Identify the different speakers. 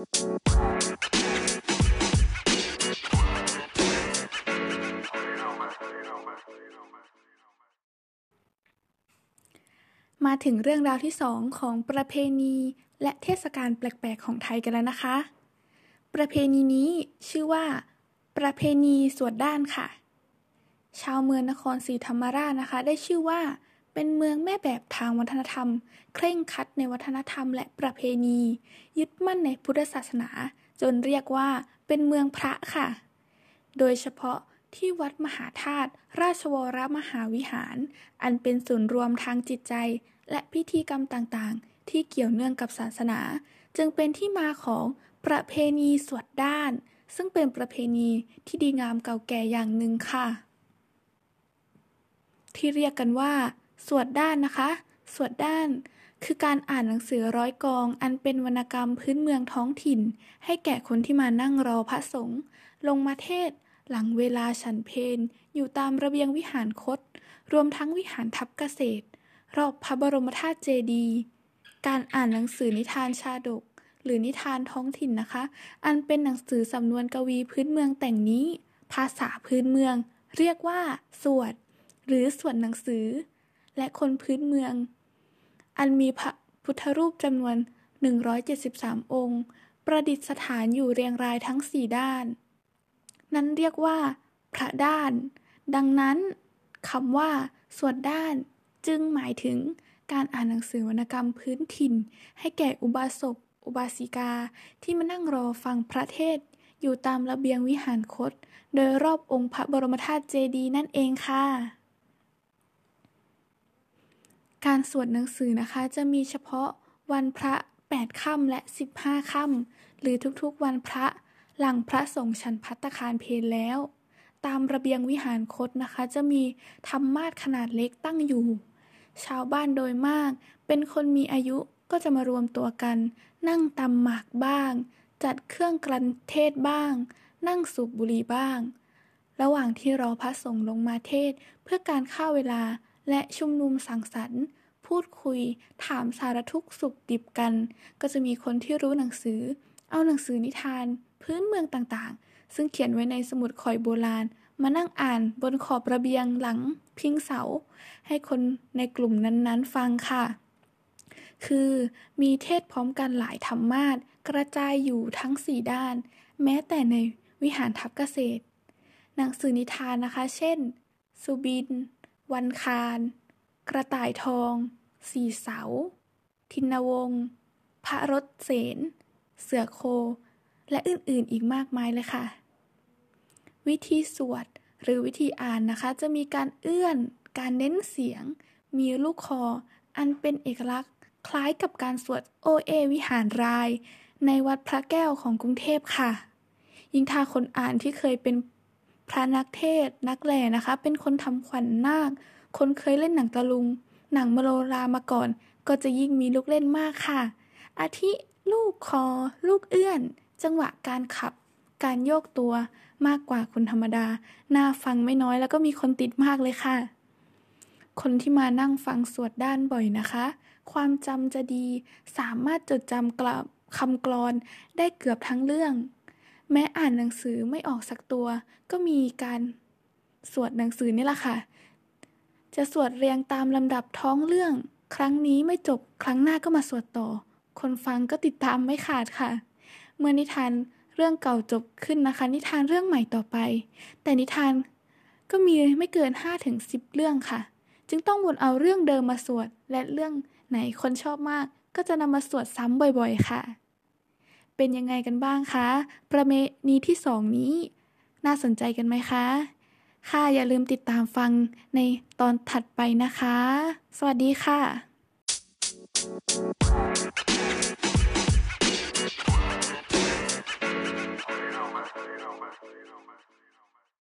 Speaker 1: มาถึงเรื่องราวที่สองของประเพณีและเทศกาลแปลกๆของไทยกันแล้วนะคะ ประเพณีนี้ชื่อว่า ประเพณีสวดด้านค่ะ ชาวเมืองนครศรีธรรมราชนะคะ ได้ชื่อว่า เป็นเมืองแม่แบบทางวัฒนธรรม เคร่งครัดในวัฒนธรรมและประเพณี ยึดมั่นในพุทธศาสนา จนเรียกว่าเป็นเมืองพระค่ะ โดยเฉพาะที่วัดมหาธาตุราชวรมหาวิหาร อันเป็นศูนย์รวมทางจิตใจ และพิธีกรรมต่างๆ ที่เกี่ยวเนื่องกับศาสนา จึงเป็นที่มาของประเพณีสวดด้าน ซึ่งเป็นประเพณีที่ดีงามเก่าแก่อย่างหนึ่งค่ะ ที่เรียกกันว่า สวดด้านนะคะ สวดด้าน คือการอ่านหนังสือร้อยกอง อันเป็นวรรณกรรมพื้นเมืองท้องถิ่น ให้แก่คนที่มานั่งรอพระสงฆ์ลงมาเทศ หลังเวลาฉันเพนอยู่ตามระเบียงวิหารคต รวมทั้งวิหารทับเกษตร รอบพระบรมธาตุเจดีย์การอ่านหนังสือนิทานชาดก หรือนิทานท้องถิ่นนะคะ อันเป็นหนังสือสำนวนกวีพื้นเมืองแต่งนี้ ภาษาพื้นเมือง เรียกว่า สวด หรือสวดหนังสือ และคนพื้นเมือง อันมีพระพุทธรูปจำนวน 173 องค์ ประดิษฐานอยู่เรียงรายทั้งสี่ด้าน นั้นเรียกว่า พระด้าน ดังนั้นคำว่า สวดด้านจึงหมายถึงการอ่านหนังสือวรรณกรรมพื้นถิ่น ให้แก่อุบาสก อุบาสิกาที่มานั่งรอฟังพระเทศ อยู่ตามระเบียงวิหารคต โดยรอบองค์พระบรมธาตุเจดีย์นั่นเองค่ะ การสวดหนังสือนะคะ จะมีเฉพาะวันพระ 8 ค่ำและ 15 ค่ำหรือทุกๆวันพระ หลังพระสงฆ์ฉันพัตคารเพลแล้ว ตามระเบียงวิหารคตนะคะ จะมีธรรมาสขนาดเล็กตั้งอยู่ ชาวบ้านโดยมาก เป็นคนมีอายุก็จะมารวมตัวกัน นั่งตำหมากบ้าง จัดเครื่องกลั่นเทศบ้าง นั่งสูบบุหรี่บ้าง ระหว่างที่รอพระสงฆ์ลงมาเทศเพื่อการเข้าเวลา และชุมนุมสังสรรค์ พูดคุย ถามสารทุกสุขดิบกัน ก็จะมีคนที่รู้หนังสือ เอาหนังสือนิทาน พื้นเมืองต่างๆ ซึ่งเขียนไว้ในสมุดข่อยโบราณ มานั่งอ่านบนขอบระเบียงหลังพิงเสา ให้คนในกลุ่มนั้นๆฟังค่ะ คือมีเทศพร้อมกันหลายธรรมาทกระจายอยู่ทั้งสี่ด้าน แม้แต่ในวิหารทับเกษตร หนังสือนิทานนะคะ เช่น สุบิน วันคาร กระต่ายทอง สี่เสา ทินวงศ์ พระรถเสน เสือโค และอื่นๆ อีกมากมายเลยค่ะ วิธีสวดหรือวิธีอ่านนะคะ จะมีการเอื้อน การเน้นเสียง มีลูกคอ อันเป็นเอกลักษณ์ คล้ายกับการสวดโอเอวิหารราย ในวัดพระแก้วของกรุงเทพค่ะ ยิ่งถ้าคนอ่านที่เคยเป็น พระนักเทศนักแหล่นะคะ เป็นคนทำขวัญนนาค คนเคยเล่นหนังตะลุง หนังมโนรามาก่อน ก็จะยิ่งมีลูกเล่นมากค่ะ อาทิลูกคอ ลูกเอื้อน จังหวะการขับ การโยกตัวมากกว่าคนธรรมดา น่าฟังไม่น้อยแล้วก็มีคนติดมากเลยค่ะ คนที่มานั่งฟังสวดด้านบ่อยนะคะ ความจำจะดี สามารถจดจำกลับคำกรอนได้เกือบทั้งเรื่อง แม้อ่านหนังสือไม่ออกสักตัว ก็มีการสวดหนังสือนี่แหละค่ะ จะสวดเรียงตามลำดับท้องเรื่อง ครั้งนี้ไม่จบครั้งหน้าก็มาสวดต่อ คนฟังก็ติดตามไม่ขาดค่ะ เมื่อนิทานเรื่องเก่าจบขึ้นนะคะ นิทานเรื่องใหม่ต่อไป แต่นิทานก็มีไม่เกิน5ถึง10 เรื่องค่ะ จึงต้องวนเอาเรื่องเดิมมาสวด และเรื่องไหนคนชอบมาก ก็จะนำมาสวดซ้ำบ่อยๆ ค่ะ เป็นยังไงกันบ้างคะ ประเมณีที่สองนี้ น่าสนใจกันไหมคะ ค่ะอย่าลืมติดตามฟังในตอนถัดไปนะคะ สวัสดีค่ะ